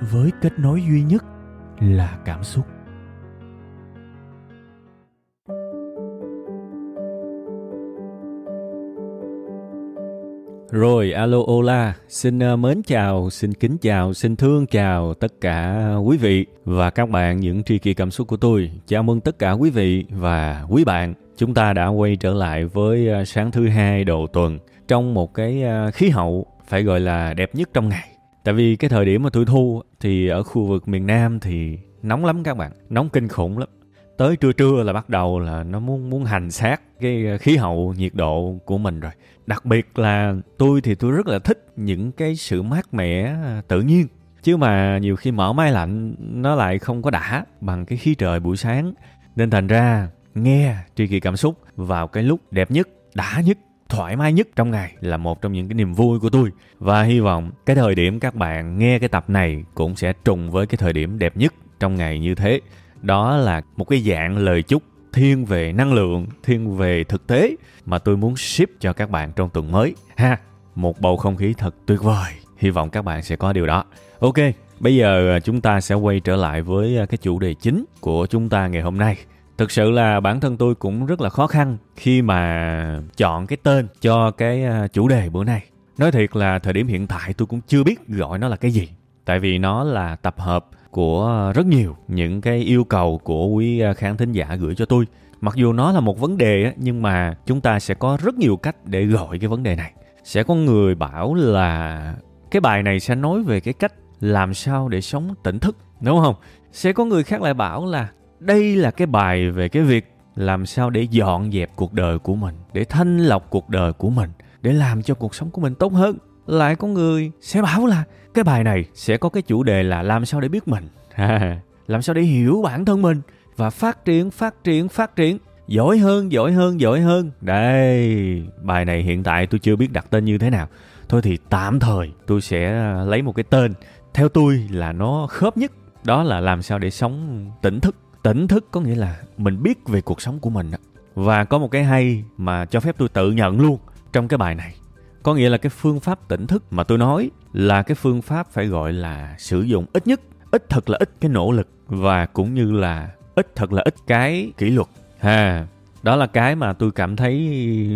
với kết nối duy nhất là cảm xúc Rồi, alo Ola, xin ờ, mến chào, xin kính chào, xin thương chào tất cả quý vị và các bạn những tri kỳ cảm xúc của tôi. Chào mừng tất cả quý vị và quý bạn. Chúng ta đã quay trở lại với ờ, sáng thứ hai đầu tuần trong một cái ờ, khí hậu phải gọi là đẹp nhất trong ngày. Tại vì cái thời điểm mà tôi thu thì ở khu vực miền Nam thì nóng lắm các bạn, nóng kinh khủng lắm. Tới trưa trưa là bắt đầu là nó muốn muốn hành xác cái ờ, khí hậu nhiệt độ của mình rồi. Đặc biệt là tôi thì tôi rất là thích những cái sự mát mẻ ờ, tự nhiên. Chứ mà nhiều khi mở máy lạnh nó lại không có đã bằng cái khí trời buổi sáng. Nên thành ra nghe tri kỳ cảm xúc vào cái lúc đẹp nhất đã nhất thoải mái nhất trong ngày. Là một trong những cái niềm vui của tôi. Và hy vọng cái thời điểm các bạn nghe cái tập này cũng sẽ trùng với cái thời điểm đẹp nhất trong ngày như thế. Đó là một cái dạng lời chúc thiên về năng lượng, thiên về thực tế mà tôi muốn ship cho các bạn trong tuần mới. Ha, một bầu không khí thật tuyệt vời. Hy vọng các bạn sẽ có điều đó. Ok, bây giờ à, chúng ta sẽ quay trở lại với à, cái chủ đề chính của chúng ta ngày hôm nay thực sự là bản thân tôi cũng rất là khó khăn khi mà chọn cái tên cho cái à, chủ đề bữa nay. Nói thiệt là thời điểm hiện tại tôi cũng chưa biết gọi nó là cái gì, tại vì nó là tập hợp của rất nhiều những cái yêu cầu của quý à, khán thính giả gửi cho tôi. Mặc dù nó là một vấn đề nhưng mà chúng ta sẽ có rất nhiều cách để gọi cái vấn đề này. Sẽ có người bảo là cái bài này sẽ nói về cái cách làm sao để sống tỉnh thức, đúng không? Sẽ có người khác lại bảo là đây là cái bài về cái việc làm sao để dọn dẹp cuộc đời của mình, để thanh lọc cuộc đời của mình, để làm cho cuộc sống của mình tốt hơn. Lại có người sẽ bảo là cái bài này sẽ có cái chủ đề là làm sao để biết mình. Làm sao để hiểu bản thân mình và phát triển phát triển phát triển. Giỏi hơn giỏi hơn giỏi hơn. Đây, bài này hiện tại tôi chưa biết đặt tên như thế nào. Thôi thì tạm thời tôi sẽ à, lấy một cái tên theo tôi là nó khớp nhất. Đó là làm sao để sống tỉnh thức tỉnh thức có nghĩa là mình biết về cuộc sống của mình và có một cái hay mà cho phép tôi tự nhận luôn trong cái bài này. Có nghĩa là cái phương pháp tỉnh thức mà tôi nói là cái phương pháp phải gọi là sử dụng ít nhất, ít thật là ít cái nỗ lực và cũng như là ít thật là ít cái kỷ luật. Ha, đó là cái mà tôi cảm thấy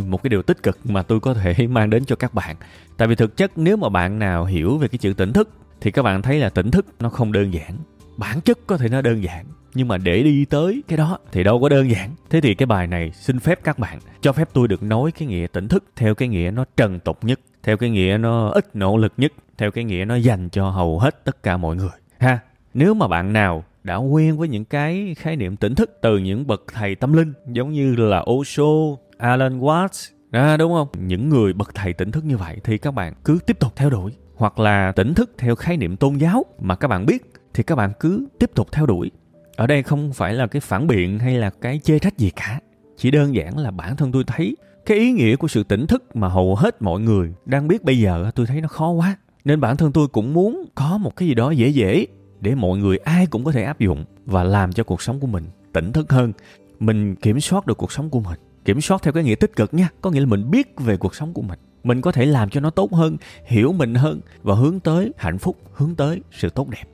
một cái điều tích cực mà tôi có thể mang đến cho các bạn. Tại vì thực chất nếu mà bạn nào hiểu về cái chữ tỉnh thức thì các bạn thấy là tỉnh thức nó không đơn giản. Bản chất có thể nó đơn giản nhưng mà để đi tới cái đó thì đâu có đơn giản. Thế thì cái bài này xin phép các bạn cho phép tôi được nói cái nghĩa tỉnh thức theo cái nghĩa nó trần tục nhất theo cái nghĩa nó ít nỗ lực nhất theo cái nghĩa nó dành cho hầu hết tất cả mọi người. Ha nếu mà bạn nào đã quen với những cái khái niệm tỉnh thức từ những bậc thầy tâm linh giống như là Osho, Alan Watts à, đúng không? Những người bậc thầy tỉnh thức như vậy thì các bạn cứ tiếp tục theo đuổi. Hoặc là tỉnh thức theo khái niệm tôn giáo mà các bạn biết thì các bạn cứ tiếp tục theo đuổi ở đây không phải là cái phản biện hay là cái chê trách gì cả. Chỉ đơn giản là bản thân tôi thấy cái ý nghĩa của sự tỉnh thức mà hầu hết mọi người đang biết bây giờ tôi thấy nó khó quá. Nên bản thân tôi cũng muốn có một cái gì đó dễ dễ để mọi người ai cũng có thể áp dụng và làm cho cuộc sống của mình tỉnh thức hơn. Mình kiểm soát được cuộc sống của mình, kiểm soát theo cái nghĩa tích cực nha. Có nghĩa là mình biết về cuộc sống của mình. Mình có thể làm cho nó tốt hơn, hiểu mình hơn và hướng tới hạnh phúc, hướng tới sự tốt đẹp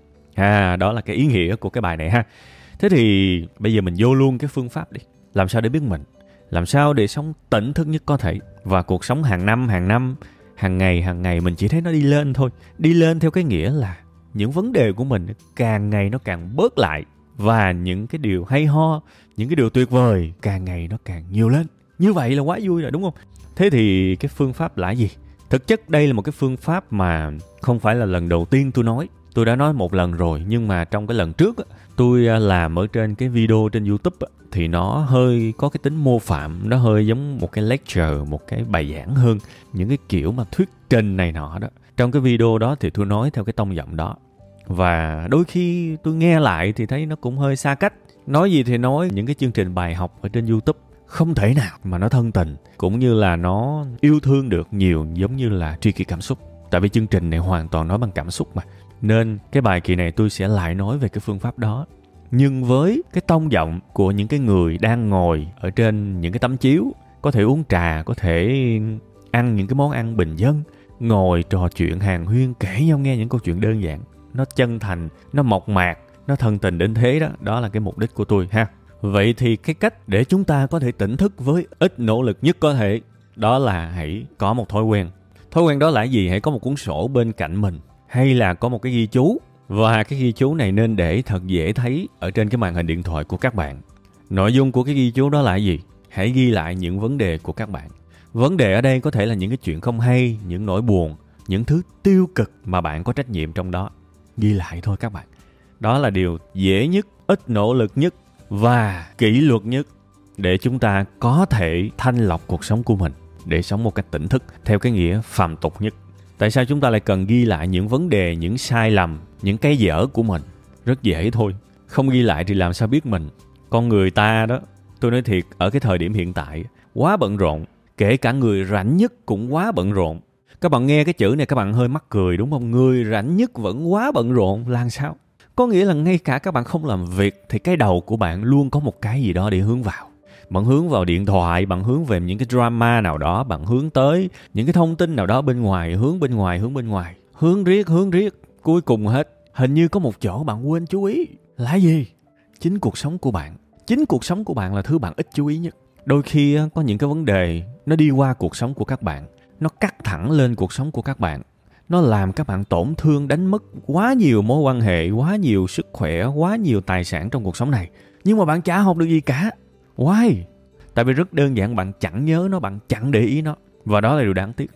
à đó là cái ý nghĩa của cái bài này ha. Thế thì bây giờ mình vô luôn cái phương pháp đi. Làm sao để biết mình? Làm sao để sống tỉnh thức nhất có thể? Và cuộc sống hàng năm hàng năm, hàng ngày hàng ngày mình chỉ thấy nó đi lên thôi. Đi lên theo cái nghĩa là những vấn đề của mình càng ngày nó càng bớt lại. Và những cái điều hay ho, những cái điều tuyệt vời càng ngày nó càng nhiều lên. Như vậy là quá vui rồi, đúng không? Thế thì cái phương pháp là gì? Thực chất đây là một cái phương pháp mà không phải là lần đầu tiên tôi nói tôi đã nói một lần rồi, nhưng mà trong cái lần trước tôi à, làm ở trên cái video trên youtube thì nó hơi có cái tính mô phạm, nó hơi giống một cái lecture, một cái bài giảng hơn những cái kiểu mà thuyết trình này nọ đó. Trong cái video đó thì tôi nói theo cái tông giọng đó. Và đôi khi tôi nghe lại thì thấy nó cũng hơi xa cách. Nói gì thì nói, những cái chương trình bài học ở trên youtube không thể nào mà nó thân tình, cũng như là nó yêu thương được nhiều, giống như là tri kỷ cảm xúc. Tại vì chương trình này hoàn toàn nói bằng cảm xúc mà nên cái bài kỳ này tôi sẽ lại nói về cái phương pháp đó. Nhưng với cái tông giọng của những cái người đang ngồi ở trên những cái tấm chiếu, có thể uống trà, có thể ăn những cái món ăn bình dân, ngồi trò chuyện hàng huyên kể nhau nghe những câu chuyện đơn giản, nó chân thành, nó mộc mạc, nó thân tình đến thế đó đó là cái mục đích của tôi ha. Vậy thì cái cách để chúng ta có thể tỉnh thức với ít nỗ lực nhất có thể, đó là hãy có một thói quen. Thói quen đó là gì? Hãy có một cuốn sổ bên cạnh mình hay là có một cái ghi chú? Và cái ghi chú này nên để thật dễ thấy ở trên cái màn hình điện thoại của các bạn. Nội dung của cái ghi chú đó là gì? Hãy ghi lại những vấn đề của các bạn. Vấn đề ở đây có thể là những cái chuyện không hay, những nỗi buồn, những thứ tiêu cực mà bạn có trách nhiệm trong đó. Ghi lại thôi các bạn. Đó là điều dễ nhất, ít nỗ lực nhất và kỷ luật nhất để chúng ta có thể thanh lọc cuộc sống của mình, để sống một cách tỉnh thức theo cái nghĩa phàm tục nhất tại sao chúng ta lại cần ghi lại những vấn đề, những sai lầm, những cái dở của mình? Rất dễ thôi. Không ghi lại thì làm sao biết mình? Con người ta đó, tôi nói thiệt, ở cái thời điểm hiện tại, quá bận rộn. Kể cả người rảnh nhất cũng quá bận rộn. Các bạn nghe cái chữ này, các bạn hơi mắc cười, đúng không? Người rảnh nhất vẫn quá bận rộn là sao? Có nghĩa là ngay cả các bạn không làm việc, thì cái đầu của bạn luôn có một cái gì đó để hướng vào bạn hướng vào điện thoại, bạn hướng về những cái drama nào đó, bạn hướng tới những cái thông tin nào đó bên ngoài, hướng bên ngoài, hướng bên ngoài. Hướng riết hướng riết, cuối cùng hết. Hình như có một chỗ bạn quên chú ý. Là gì? Chính cuộc sống của bạn. Chính cuộc sống của bạn là thứ bạn ít chú ý nhất. Đôi khi có những cái vấn đề, nó đi qua cuộc sống của các bạn. Nó cắt thẳng lên cuộc sống của các bạn. Nó làm các bạn tổn thương, đánh mất quá nhiều mối quan hệ, quá nhiều sức khỏe, quá nhiều tài sản trong cuộc sống này. Nhưng mà bạn chả học được gì cả why? Tại vì rất đơn giản, bạn chẳng nhớ nó, bạn chẳng để ý nó. Và đó là điều đáng tiếc.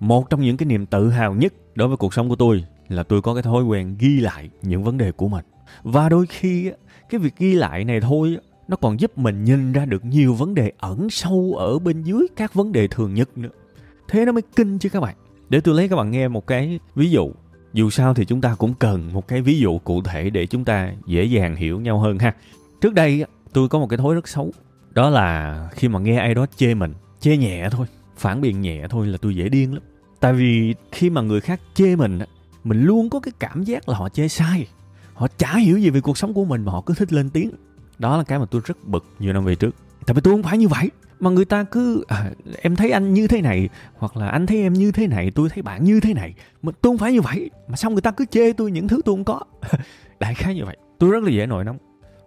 Một trong những cái niềm tự hào nhất đối với cuộc sống của tôi là tôi có cái thói quen ghi lại những vấn đề của mình. Và đôi khi cái việc ghi lại này thôi nó còn giúp mình nhìn ra được nhiều vấn đề ẩn sâu ở bên dưới các vấn đề thường nhất nữa. Thế nó mới kinh chứ các bạn. Để tôi lấy các bạn nghe một cái ví dụ. Dù sao thì chúng ta cũng cần một cái ví dụ cụ thể để chúng ta dễ dàng hiểu nhau hơn ha. Trước đây tôi có một cái thói rất xấu đó là khi mà nghe ai đó chê mình chê nhẹ thôi phản biện nhẹ thôi là tôi dễ điên lắm. Tại vì khi mà người khác chê mình mình luôn có cái cảm giác là họ chê sai họ chả hiểu gì về cuộc sống của mình mà họ cứ thích lên tiếng. Đó là cái mà tôi rất bực nhiều năm về trước. Tại vì tôi không phải như vậy mà người ta cứ à, em thấy anh như thế này hoặc là anh thấy em như thế này tôi thấy bạn như thế này mà tôi không phải như vậy mà xong người ta cứ chê tôi những thứ tôi không có? Đại khái như vậy. Tôi rất là dễ nổi nóng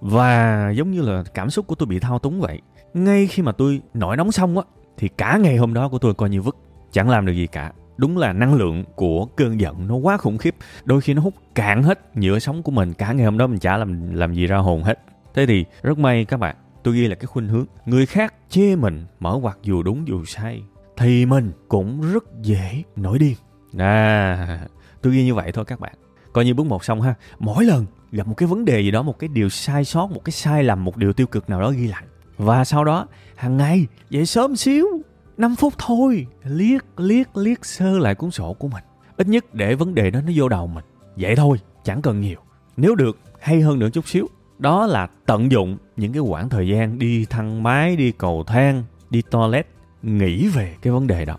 và giống như là cảm xúc của tôi bị thao túng vậy, ngay khi mà tôi nổi nóng xong á, thì cả ngày hôm đó của tôi coi như vứt, chẳng làm được gì cả. Đúng là năng lượng của cơn giận nó quá khủng khiếp, đôi khi nó hút cạn hết nhựa sống của mình, cả ngày hôm đó mình chả làm làm gì ra hồn hết. Thế thì rất may các bạn, tôi ghi là cái khuynh hướng, người khác chê mình, mở quạt dù đúng dù sai, thì mình cũng rất dễ nổi điên. À tôi ghi như vậy thôi các bạn. Coi như bước một xong ha, mỗi lần gặp một cái vấn đề gì đó, một cái điều sai sót, một cái sai lầm, một điều tiêu cực nào đó ghi lại. Và sau đó, hàng ngày, dậy sớm xíu 5 phút thôi, liếc liếc liếc sơ lại cuốn sổ của mình. Ít nhất để vấn đề đó nó vô đầu mình. Vậy thôi, chẳng cần nhiều. Nếu được, hay hơn nữa chút xíu. Đó là tận dụng những cái khoảng thời gian đi thang máy, đi cầu thang, đi toilet, nghĩ về cái vấn đề đó.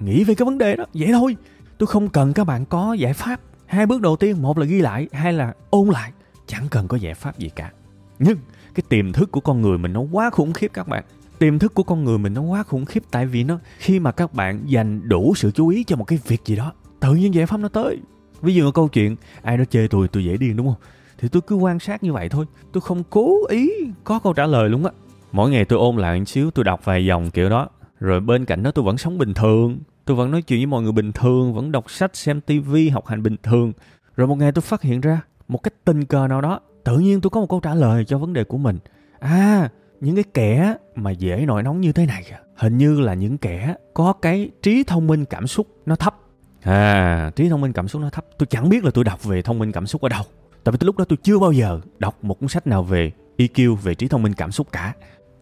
Nghĩ về cái vấn đề đó. Vậy thôi, tôi không cần các bạn có giải pháp hai bước đầu tiên, một là ghi lại, hai là ôn lại. Chẳng cần có giải pháp gì cả. Nhưng cái tiềm thức của con người mình nó quá khủng khiếp các bạn. Tiềm thức của con người mình nó quá khủng khiếp tại vì nó, khi mà các bạn dành đủ sự chú ý cho một cái việc gì đó, tự nhiên giải pháp nó tới. Ví dụ câu chuyện, ai đó chê tôi tôi dễ điên, đúng không? Thì tôi cứ quan sát như vậy thôi. Tôi không cố ý có câu trả lời luôn á. Mỗi ngày tôi ôn lại một xíu, tôi đọc vài dòng kiểu đó, rồi bên cạnh đó tôi vẫn sống bình thường tôi vẫn nói chuyện với mọi người bình thường, vẫn đọc sách, xem tivi học hành bình thường. Rồi một ngày tôi phát hiện ra một cách tình cờ nào đó, tự nhiên tôi có một câu trả lời cho vấn đề của mình. À những cái kẻ mà dễ nổi nóng như thế này hình như là những kẻ có cái trí thông minh cảm xúc nó thấp. À trí thông minh cảm xúc nó thấp. Tôi chẳng biết là tôi đọc về thông minh cảm xúc ở đâu. Tại vì từ lúc đó tôi chưa bao giờ đọc một cuốn sách nào về EQ về trí thông minh cảm xúc cả.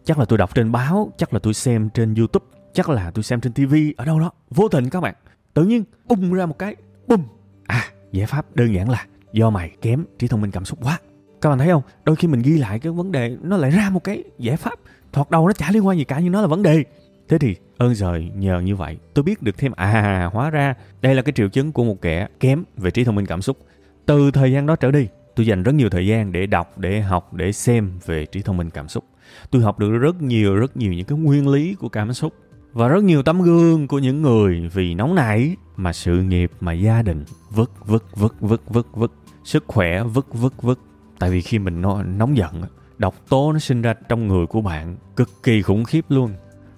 Chắc là tôi đọc trên báo, chắc là tôi xem trên YouTube chắc là tôi xem trên TV ở đâu đó. Vô tình các bạn. Tự nhiên, bung ra một cái bum à giải pháp đơn giản là do mày kém trí thông minh cảm xúc quá. Các bạn thấy không? Đôi khi mình ghi lại cái vấn đề, nó lại ra một cái giải pháp. Thoạt đầu nó chả liên quan gì cả, nhưng nó là vấn đề. Thế thì, ơn trời nhờ như vậy, tôi biết được thêm. À hóa ra, đây là cái triệu chứng của một kẻ kém về trí thông minh cảm xúc. Từ thời gian đó trở đi, tôi dành rất nhiều thời gian để đọc, để học, để xem về trí thông minh cảm xúc. Tôi học được rất nhiều rất nhiều những cái nguyên lý của cảm xúc và rất nhiều tấm gương của những người vì nóng nảy mà sự nghiệp, mà gia đình vứt vứt vứt vứt vứt vứt. Sức khỏe vứt vứt vứt. Tại vì khi mình nó nóng giận, độc tố nó sinh ra trong người của bạn, cực kỳ khủng khiếp luôn.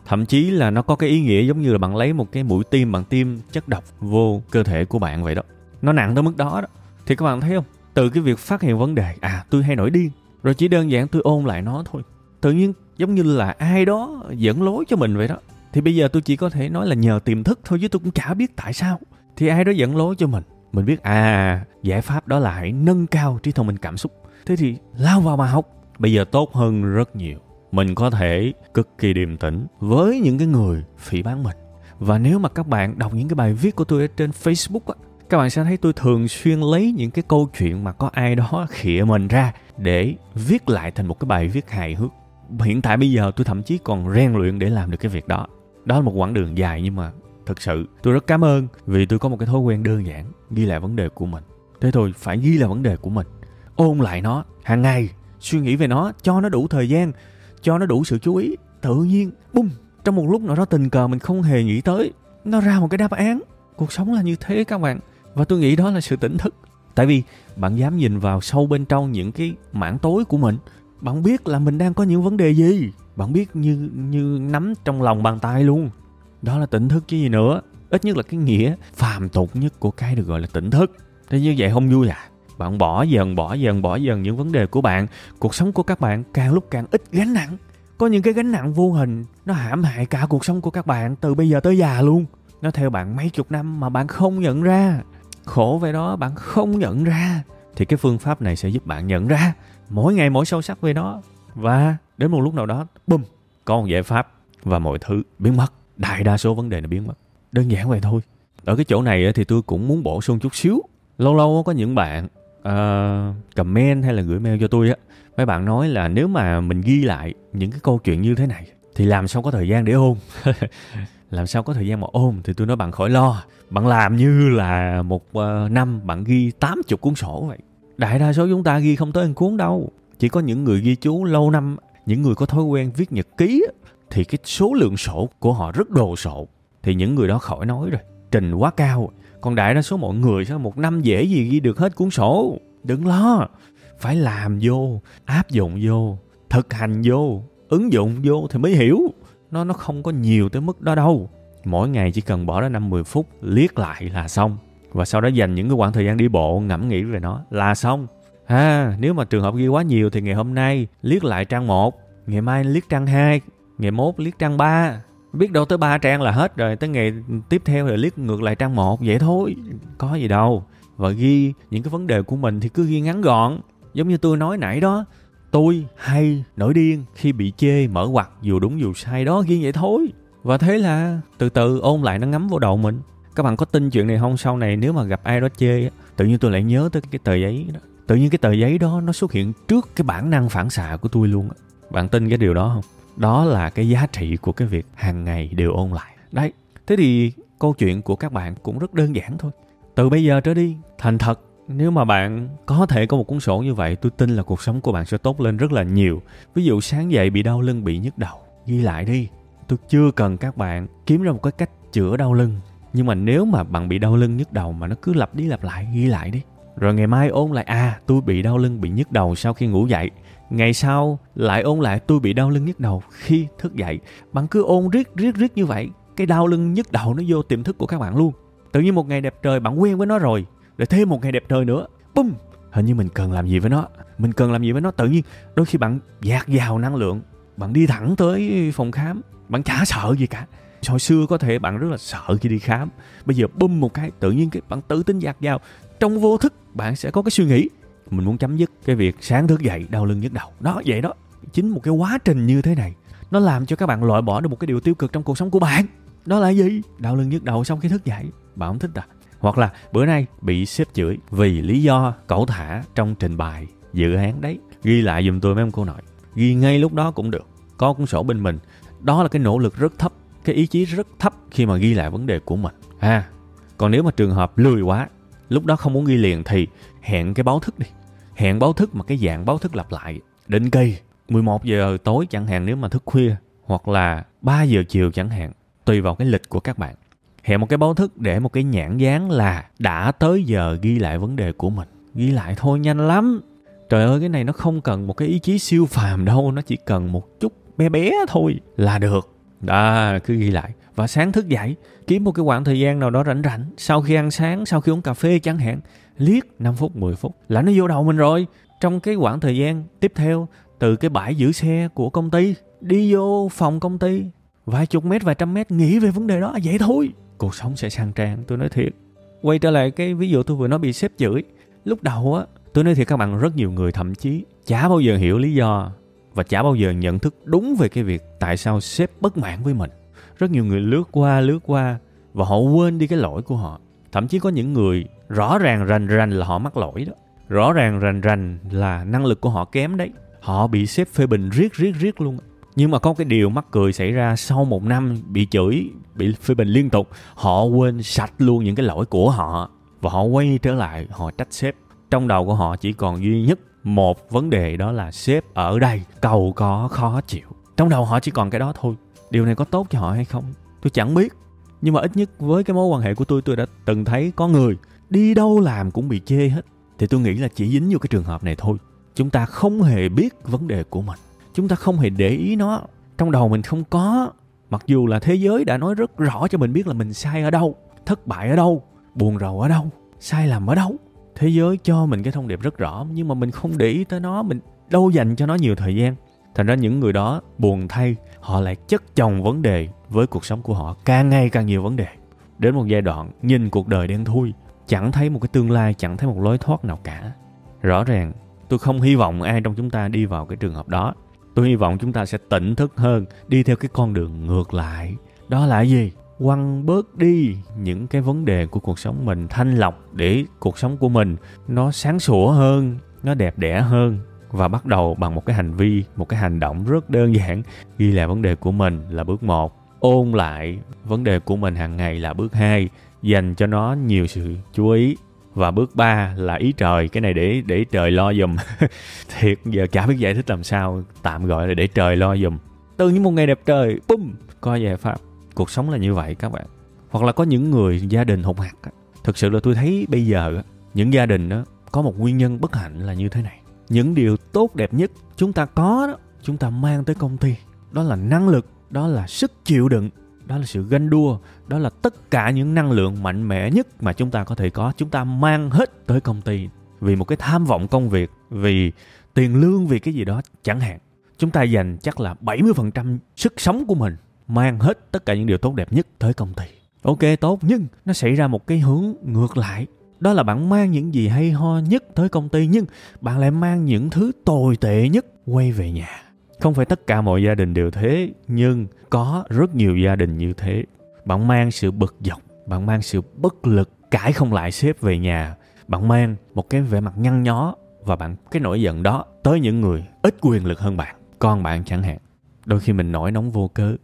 Thậm chí là nó có cái ý nghĩa giống như là bạn lấy một cái mũi tim bạn tiêm chất độc vô cơ thể của bạn vậy đó. Nó nặng tới mức đó đó. Thì các bạn thấy không? Từ cái việc phát hiện vấn đề à tôi hay nổi điên. Rồi chỉ đơn giản tôi ôn lại nó thôi. Tự nhiên giống như là ai đó dẫn lối cho mình vậy đó thì bây giờ tôi chỉ có thể nói là nhờ tiềm thức thôi, chứ tôi cũng chả biết tại sao. Thì ai đó dẫn lối cho mình. Mình biết à giải pháp đó là hãy nâng cao trí thông minh cảm xúc. Thế thì lao vào mà học. Bây giờ tốt hơn rất nhiều. Mình có thể cực kỳ điềm tĩnh với những cái người phỉ bán mình. Và nếu mà các bạn đọc những cái bài viết của tôi ở trên facebook á, các bạn sẽ thấy tôi thường xuyên lấy những cái câu chuyện mà có ai đó khịa mình ra để viết lại thành một cái bài viết hài hước. Hiện tại bây giờ tôi thậm chí còn rèn luyện để làm được cái việc đó đó là một quãng đường dài nhưng mà thực sự, tôi rất cảm ơn vì tôi có một cái thói quen đơn giản ghi lại vấn đề của mình. Thế thôi, phải ghi lại vấn đề của mình, ôn lại nó hàng ngày, suy nghĩ về nó, cho nó đủ thời gian, cho nó đủ sự chú ý. Tự nhiên bum trong một lúc nào đó tình cờ mình không hề nghĩ tới, nó ra một cái đáp án. Cuộc sống là như thế các bạn, và tôi nghĩ đó là sự tỉnh thức. Tại vì bạn dám nhìn vào sâu bên trong những cái mảng tối của mình, bạn biết là mình đang có những vấn đề gì bạn biết như như nắm trong lòng bàn tay luôn. Đó là tỉnh thức chứ gì nữa. Ít nhất là cái nghĩa phàm tục nhất của cái được gọi là tỉnh thức. Thế như vậy không vui à? Bạn bỏ dần bỏ dần bỏ dần những vấn đề của bạn. Cuộc sống của các bạn càng lúc càng ít gánh nặng. Có những cái gánh nặng vô hình, nó hãm hại cả cuộc sống của các bạn từ bây giờ tới già luôn. Nó theo bạn mấy chục năm mà bạn không nhận ra. Khổ về đó, bạn không nhận ra. Thì cái phương pháp này sẽ giúp bạn nhận ra mỗi ngày, mỗi sâu sắc về nó. Và đến một lúc nào đó bùm, có một giải pháp và mọi thứ biến mất. Đại đa số vấn đề là biến mất. Đơn giản vậy thôi. Ở cái chỗ này thì tôi cũng muốn bổ sung chút xíu. Lâu lâu có những bạn uh, comment hay là gửi mail cho tôi á. Mấy bạn nói là nếu mà mình ghi lại những cái câu chuyện như thế này thì làm sao có thời gian để ôn? Làm sao có thời gian mà ôn? Thì tôi nói bạn khỏi lo. Bạn làm như là một uh, năm bạn ghi 80 cuốn sổ vậy. Đại đa số chúng ta ghi không tới ăn cuốn đâu. Chỉ có những người ghi chú lâu năm những người có thói quen viết nhật ký thì cái số lượng sổ của họ rất đồ sộ. Thì những người đó khỏi nói rồi, trình quá cao còn đại đa số mọi người sao một năm dễ gì ghi được hết cuốn sổ? Đừng lo, phải làm vô, áp dụng vô, thực hành vô, ứng dụng vô thì mới hiểu. Nó nó không có nhiều tới mức đó đâu. Mỗi ngày chỉ cần bỏ ra năm 10 phút liếc lại là xong. Và sau đó dành những cái khoảng thời gian đi bộ, ngẫm nghĩ về nó là xong ha, nếu mà trường hợp ghi quá nhiều thì ngày hôm nay liếc lại trang 1 ngày mai liếc trang 2 ngày mốt liếc trang 3 biết đâu tới ba trang là hết rồi, tới ngày tiếp theo là liếc ngược lại trang 1 vậy thôi, có gì đâu. Và ghi những cái vấn đề của mình thì cứ ghi ngắn gọn, giống như tôi nói nãy đó, tôi hay nổi điên khi bị chê, mở ngoặt dù đúng dù sai. Đó, ghi vậy thôi. Và thế là từ từ ôn lại nó ngấm vào đầu mình. Các bạn có tin chuyện này không? Sau này nếu mà gặp ai đó chê tự nhiên tôi lại nhớ tới cái tờ giấy đó tự nhiên cái tờ giấy đó nó xuất hiện trước cái bản năng phản xạ của tôi luôn bạn tin cái điều đó không? Đó là cái giá trị của cái việc hàng ngày đều ôn lại. Đấy, thế thì câu chuyện của các bạn cũng rất đơn giản thôi. Từ bây giờ trở đi, thành thật, nếu mà bạn có thể có một cuốn sổ như vậy, tôi tin là cuộc sống của bạn sẽ tốt lên rất là nhiều. Ví dụ sáng dậy bị đau lưng, bị nhức đầu, ghi lại đi. Tôi chưa cần các bạn kiếm ra một cái cách chữa đau lưng, nhưng mà nếu mà bạn bị đau lưng, nhức đầu mà nó cứ lặp đi lặp lại, ghi lại đi rồi ngày mai ôn lại à tôi bị đau lưng, bị nhức đầu sau khi ngủ dậy. Ngày sau lại ôn lại, tôi bị đau lưng nhức đầu khi thức dậy. Bạn cứ ôn riết riết riết như vậy, cái đau lưng nhức đầu nó vô tiềm thức của các bạn luôn. Tự nhiên một ngày đẹp trời, bạn quen với nó rồi rồi thêm một ngày đẹp trời nữa. Bum hình như mình cần làm gì với nó? Mình cần làm gì với nó? Tự nhiên đôi khi bạn dạt vào năng lượng, bạn đi thẳng tới phòng khám, bạn chả sợ gì cả. Hồi xưa có thể bạn rất là sợ khi đi khám. Bây giờ bum một cái, tự nhiên cái bạn tự tin dạt vào trong vô thức, bạn sẽ có cái suy nghĩ. Mình muốn chấm dứt cái việc sáng thức dậy, đau lưng nhức đầu. Đó vậy đó. Chính một cái quá trình như thế này, nó làm cho các bạn loại bỏ được một cái điều tiêu cực trong cuộc sống của bạn. Đó là gì? Đau lưng nhức đầu sau khi thức dậy. Bạn không thích à? Hoặc là, bữa nay bị sếp chửi vì lý do cẩu thả trong trình bày dự án đấy. Ghi lại giùm tôi mấy ông cô nội. Ghi ngay lúc đó cũng được. Có cuốn sổ bên mình. Đó là cái nỗ lực rất thấp, cái ý chí rất thấp khi mà ghi lại vấn đề của mình. À còn nếu mà trường hợp lười quá lúc đó không muốn ghi liền thì hẹn cái báo thức đi. Hẹn báo thức mà cái dạng báo thức lặp lại, định kỳ 11 giờ tối chẳng hạn nếu mà thức khuya, hoặc là 3 giờ chiều chẳng hạn, tùy vào cái lịch của các bạn. Hẹn một cái báo thức để một cái nhãn dán là đã tới giờ ghi lại vấn đề của mình. Ghi lại thôi, nhanh lắm. Trời ơi, cái này nó không cần một cái ý chí siêu phàm đâu, nó chỉ cần một chút bé bé thôi là được. Đó cứ ghi lại và sáng thức dậy, kiếm một cái khoảng thời gian nào đó rảnh rảnh. Sau khi ăn sáng, sau khi uống cà phê chẳng hạn, liếc 5 phút 10 phút là nó vô đầu mình rồi. Trong cái khoảng thời gian tiếp theo, từ cái bãi giữ xe của công ty, đi vô phòng công ty, vài chục mét, vài trăm mét, nghĩ về vấn đề đó à, vậy thôi. Cuộc sống sẽ sang trang, tôi nói thiệt. Quay trở lại cái ví dụ tôi vừa nói bị sếp chửi. Lúc đầu á, tôi nói thiệt các bạn, rất nhiều người thậm chí chả bao giờ hiểu lý do và chả bao giờ nhận thức đúng về cái việc tại sao sếp bất mãn với mình rất nhiều người lướt qua lướt qua và họ quên đi cái lỗi của họ. Thậm chí có những người rõ ràng rành rành là họ mắc lỗi đó. Rõ ràng rành rành là năng lực của họ kém đấy. Họ bị xếp phê bình riết riết riết luôn. Nhưng mà có cái điều mắc cười xảy ra sau một năm bị chửi, bị phê bình liên tục, họ quên sạch luôn những cái lỗi của họ và họ quay trở lại, họ trách sếp. Trong đầu của họ chỉ còn duy nhất một vấn đề, đó là sếp ở đây, cầu có khó chịu. Trong đầu họ chỉ còn cái đó thôi điều này có tốt cho họ hay không? Tôi chẳng biết. Nhưng mà ít nhất với cái mối quan hệ của tôi tôi đã từng thấy có người đi đâu làm cũng bị chê hết. Thì tôi nghĩ là chỉ dính vô cái trường hợp này thôi. Chúng ta không hề biết vấn đề của mình. Chúng ta không hề để ý nó. Trong đầu mình không có. Mặc dù là thế giới đã nói rất rõ cho mình biết là mình sai ở đâu, thất bại ở đâu, buồn rầu ở đâu, sai lầm ở đâu. Thế giới cho mình cái thông điệp rất rõ, nhưng mà mình không để ý tới nó, mình đâu dành cho nó nhiều thời gian thành ra những người đó buồn thay, họ lại chất chồng vấn đề với cuộc sống của họ, càng ngày càng nhiều vấn đề. Đến một giai đoạn nhìn cuộc đời đen thui, chẳng thấy một cái tương lai, chẳng thấy một lối thoát nào cả. Rõ ràng, tôi không hy vọng ai trong chúng ta đi vào cái trường hợp đó. Tôi hy vọng chúng ta sẽ tỉnh thức hơn, đi theo cái con đường ngược lại. Đó là gì? Quăng bớt đi những cái vấn đề của cuộc sống mình, thanh lọc để cuộc sống của mình nó sáng sủa hơn, nó đẹp đẽ hơn và bắt đầu bằng một cái hành vi, một cái hành động rất đơn giản. Ghi lại vấn đề của mình là bước một, ôn lại vấn đề của mình hàng ngày là bước hai, dành cho nó nhiều sự chú ý. Và bước ba là ý trời, cái này để để trời lo giùm. Thiệt, giờ chả biết giải thích làm sao, tạm gọi là để trời lo giùm. Từ những một ngày đẹp trời, bum, có giải pháp. Cuộc sống là như vậy các bạn. Hoặc là có những người gia đình hụt hạt thực sự là tôi thấy bây giờ những gia đình đó có một nguyên nhân bất hạnh là như thế này những điều tốt đẹp nhất chúng ta có đó, chúng ta mang tới công ty. Đó là năng lực, đó là sức chịu đựng, đó là sự ganh đua, đó là tất cả những năng lượng mạnh mẽ nhất mà chúng ta có thể có. Chúng ta mang hết tới công ty vì một cái tham vọng công việc, vì tiền lương, vì cái gì đó chẳng hạn. Chúng ta dành chắc là 70% sức sống của mình mang hết tất cả những điều tốt đẹp nhất tới công ty. Ok, tốt, nhưng nó xảy ra một cái hướng ngược lại đó là bạn mang những gì hay ho nhất tới công ty, nhưng bạn lại mang những thứ tồi tệ nhất quay về nhà. Không phải tất cả mọi gia đình đều thế, nhưng có rất nhiều gia đình như thế. Bạn mang sự bực dọc, bạn mang sự bất lực, cãi không lại sếp về nhà. Bạn mang một cái vẻ mặt nhăn nhó và bạn, cái nỗi giận đó tới những người ít quyền lực hơn bạn, con bạn chẳng hạn. Đôi khi mình nổi nóng vô cớ.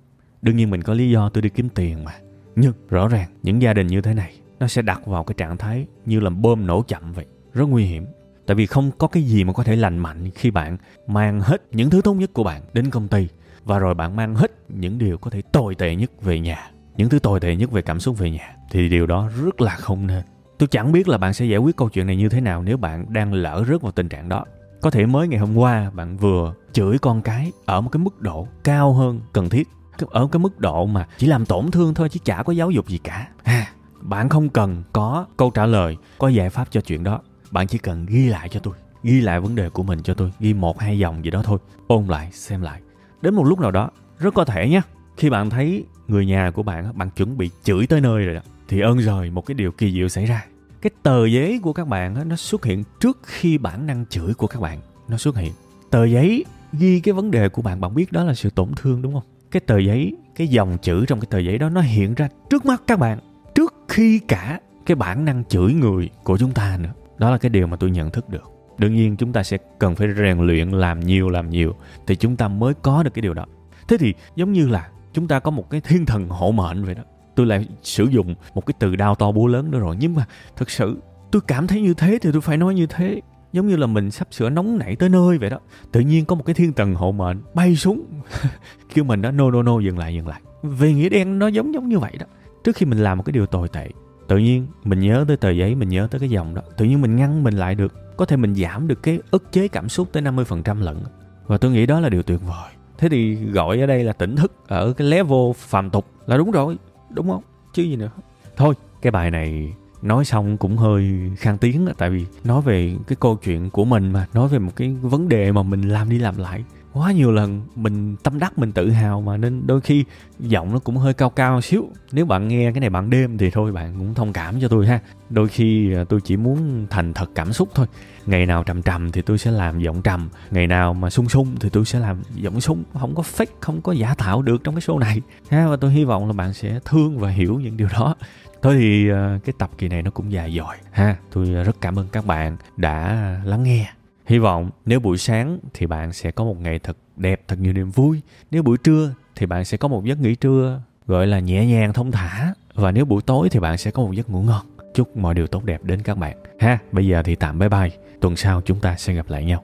Đương nhiên mình có lý do tôi đi kiếm tiền mà. Nhưng rõ ràng những gia đình như thế này nó sẽ đặt vào cái trạng thái như là bơm nổ chậm vậy. Rất nguy hiểm. Tại vì không có cái gì mà có thể lành mạnh khi bạn mang hết những thứ tốt nhất của bạn đến công ty. Và rồi bạn mang hết những điều có thể tồi tệ nhất về nhà. Những thứ tồi tệ nhất về cảm xúc về nhà. Thì điều đó rất là không nên. Tôi chẳng biết là bạn sẽ giải quyết câu chuyện này như thế nào nếu bạn đang lỡ rớt vào tình trạng đó. Có thể mới ngày hôm qua bạn vừa chửi con cái ở một cái mức độ cao hơn cần thiết. Ở cái mức độ mà chỉ làm tổn thương thôi chứ chả có giáo dục gì cả. Ha bạn không cần có câu trả lời, có giải pháp cho chuyện đó. Bạn chỉ cần ghi lại cho tôi, ghi lại vấn đề của mình cho tôi, ghi một, hai dòng gì đó thôi. Ôn lại, xem lại. Đến một lúc nào đó, rất có thể nhé khi bạn thấy người nhà của bạn bạn chuẩn bị chửi tới nơi rồi đó, thì ơn rồi một cái điều kỳ diệu xảy ra. Cái tờ giấy của các bạn nó xuất hiện trước khi bản năng chửi của các bạn. Nó xuất hiện. Tờ giấy ghi cái vấn đề của bạn bạn biết đó là sự tổn thương, đúng không? Cái tờ giấy, cái dòng chữ trong cái tờ giấy đó, nó hiện ra trước mắt các bạn trước khi cả cái bản năng chửi người của chúng ta nữa, đó là cái điều mà tôi nhận thức được. Đương nhiên chúng ta sẽ cần phải rèn luyện làm nhiều làm nhiều thì chúng ta mới có được cái điều đó. Thế thì giống như là chúng ta có một cái thiên thần hộ mệnh vậy đó. Tôi lại sử dụng một cái từ đao to búa lớn nữa rồi, nhưng mà thực sự tôi cảm thấy như thế thì tôi phải nói như thế. Giống như là mình sắp sửa nóng nảy tới nơi vậy đó. Tự nhiên có một cái thiên thần hộ mệnh bay xuống. Kêu mình đó, no no no, dừng lại dừng lại. Về nghĩa đen nó giống giống như vậy đó trước khi mình làm một cái điều tồi tệ, tự nhiên mình nhớ tới tờ giấy, mình nhớ tới cái dòng đó. Tự nhiên mình ngăn mình lại được. Có thể mình giảm được cái ức chế cảm xúc tới 50% lận. Và tôi nghĩ đó là điều tuyệt vời. Thế thì gọi ở đây là tỉnh thức ở cái level phàm tục là đúng rồi, đúng không? Chứ gì nữa. Thôi, cái bài này nói xong cũng hơi khang tiếng tại vì nói về cái câu chuyện của mình mà, nói về một cái vấn đề mà mình làm đi làm lại quá nhiều lần mình tâm đắc, mình tự hào mà nên đôi khi giọng nó cũng hơi cao cao xíu. Nếu bạn nghe cái này bạn đêm thì thôi, bạn cũng thông cảm cho tôi ha. Đôi khi à, tôi chỉ muốn thành thật cảm xúc thôi. Ngày nào trầm trầm thì tôi sẽ làm giọng trầm, ngày nào mà sung sung thì tôi sẽ làm giọng sung không có fake, không có giả tạo được trong cái show này, ha. Và tôi hy vọng là bạn sẽ thương và hiểu những điều đó. Thôi thì à, cái tập kỳ này nó cũng dài dòi, ha. Tôi à, rất cảm ơn các bạn đã lắng nghe. Hy vọng nếu buổi sáng thì bạn sẽ có một ngày thật đẹp, thật nhiều niềm vui. Nếu buổi trưa thì bạn sẽ có một giấc nghỉ trưa gọi là nhẹ nhàng, thông thả. Và nếu buổi tối thì bạn sẽ có một giấc ngủ ngon. Chúc mọi điều tốt đẹp đến các bạn. Ha, bây giờ thì tạm bye bye. Tuần sau chúng ta sẽ gặp lại nhau.